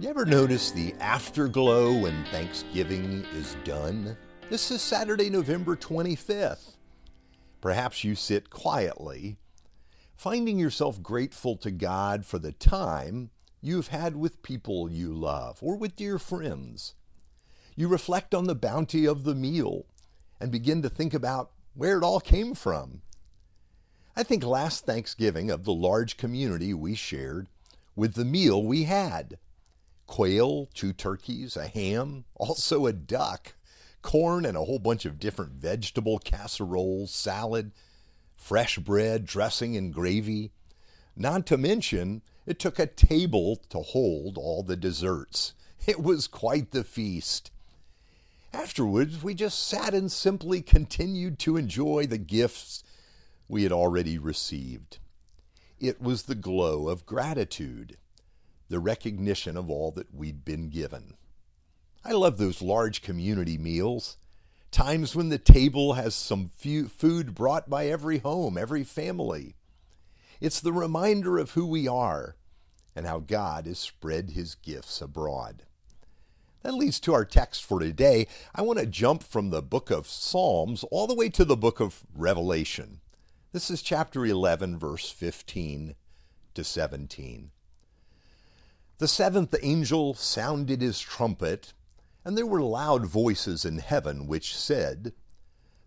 You ever notice the afterglow when Thanksgiving is done? This is Saturday, November 25th. Perhaps you sit quietly, finding yourself grateful to God for the time you've had with people you love or with dear friends. You reflect on the bounty of the meal and begin to think about where it all came from. I think last Thanksgiving of the large community we shared with the meal we had quail, two turkeys, a ham, also a duck, corn, and a whole bunch of different vegetable casseroles, salad, fresh bread, dressing, and gravy. Not to mention, it took a table to hold all the desserts. It was quite the feast. Afterwards, we just sat and simply continued to enjoy the gifts we had already received. It was the glow of gratitude the recognition of all that we'd been given. I love those large community meals, times when the table has some food brought by every home, every family. It's the reminder of who we are and how God has spread his gifts abroad. That leads to our text for today. I want to jump from the book of Psalms all the way to the book of Revelation. This is chapter 11, verse 15 to 17. The seventh angel sounded his trumpet, and there were loud voices in heaven which said,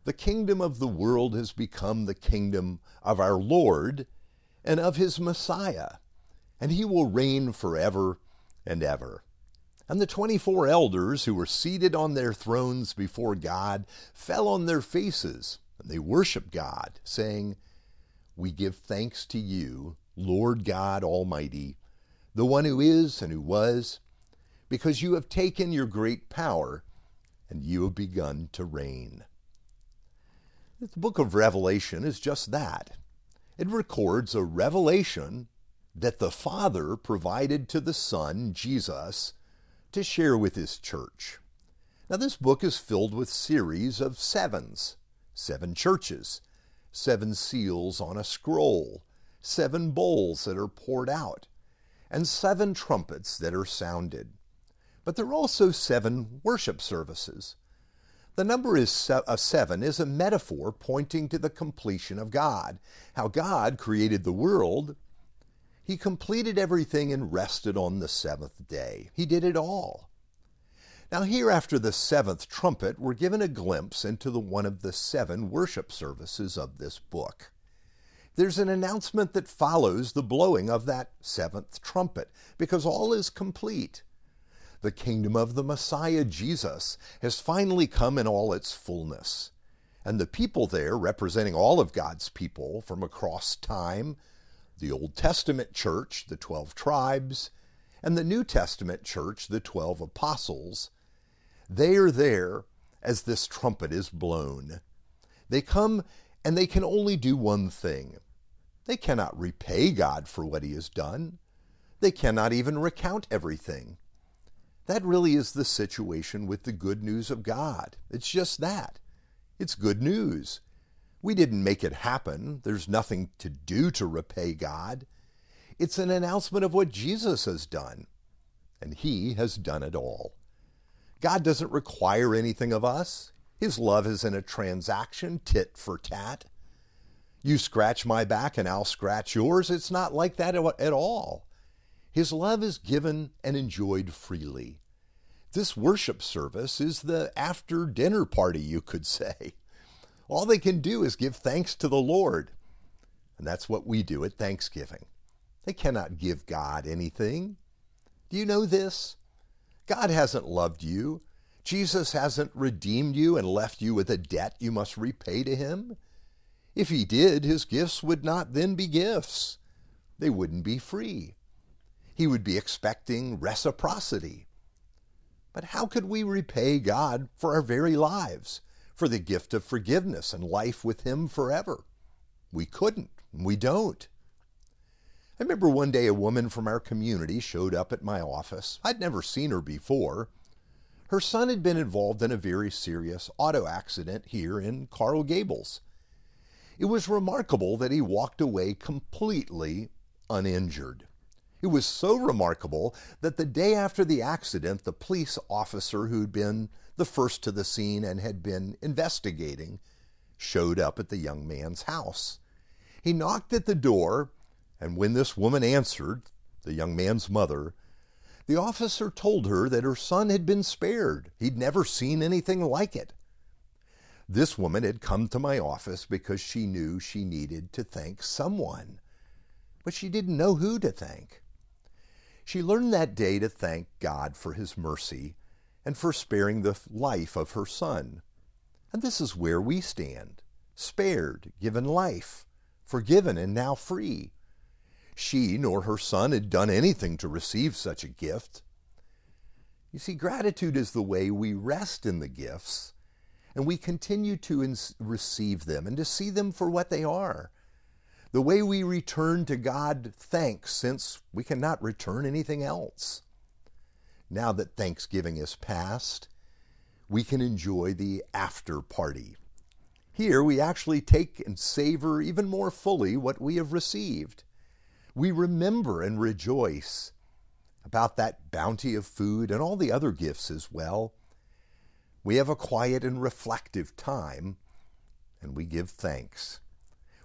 The kingdom of the world has become the kingdom of our Lord and of his Messiah, and he will reign forever and ever. And the twenty four elders who were seated on their thrones before God fell on their faces, and they worshiped God, saying, We give thanks to you, Lord God Almighty the one who is and who was, because you have taken your great power and you have begun to reign. The book of Revelation is just that. It records a revelation that the Father provided to the Son, Jesus, to share with his church. Now, this book is filled with series of sevens, seven churches, seven seals on a scroll, seven bowls that are poured out, and seven trumpets that are sounded. But there are also seven worship services. The number is of seven is a metaphor pointing to the completion of God, how God created the world. He completed everything and rested on the seventh day. He did it all. Now, here after the seventh trumpet, we're given a glimpse into the one of the seven worship services of this book there's an announcement that follows the blowing of that seventh trumpet, because all is complete. The kingdom of the Messiah Jesus has finally come in all its fullness. And the people there, representing all of God's people from across time, the Old Testament church, the 12 tribes, and the New Testament church, the 12 apostles, they are there as this trumpet is blown. They come and they can only do one thing they cannot repay God for what He has done. They cannot even recount everything. That really is the situation with the good news of God. It's just that. It's good news. We didn't make it happen. There's nothing to do to repay God. It's an announcement of what Jesus has done, and He has done it all. God doesn't require anything of us. His love isn't a transaction, tit for tat. You scratch my back and I'll scratch yours. It's not like that at all. His love is given and enjoyed freely. This worship service is the after dinner party, you could say. All they can do is give thanks to the Lord. And that's what we do at Thanksgiving. They cannot give God anything. Do you know this? God hasn't loved you. Jesus hasn't redeemed you and left you with a debt you must repay to him. If he did, his gifts would not then be gifts. They wouldn't be free. He would be expecting reciprocity. But how could we repay God for our very lives, for the gift of forgiveness and life with Him forever? We couldn't. We don't. I remember one day a woman from our community showed up at my office. I'd never seen her before. Her son had been involved in a very serious auto accident here in Coral Gables. It was remarkable that he walked away completely uninjured. It was so remarkable that the day after the accident, the police officer who'd been the first to the scene and had been investigating showed up at the young man's house. He knocked at the door, and when this woman answered, the young man's mother, the officer told her that her son had been spared. He'd never seen anything like it. This woman had come to my office because she knew she needed to thank someone, but she didn't know who to thank. She learned that day to thank God for his mercy and for sparing the life of her son. And this is where we stand spared, given life, forgiven, and now free. She nor her son had done anything to receive such a gift. You see, gratitude is the way we rest in the gifts and we continue to ins- receive them and to see them for what they are the way we return to God thanks, since we cannot return anything else. Now that Thanksgiving is past, we can enjoy the after party. Here we actually take and savor even more fully what we have received. We remember and rejoice about that bounty of food and all the other gifts as well. We have a quiet and reflective time, and we give thanks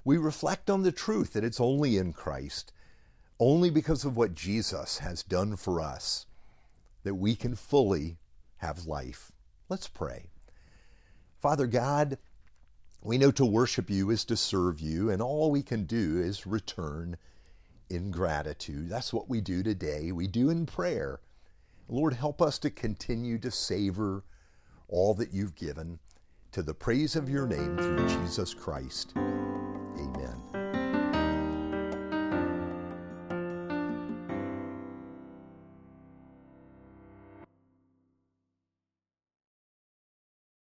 we reflect on the truth that it's only in Christ, only because of what Jesus has done for us, that we can fully have life. Let's pray. Father God, we know to worship you is to serve you, and all we can do is return in gratitude. That's what we do today. We do in prayer. Lord, help us to continue to savor all that you've given to the praise of your name through Jesus Christ.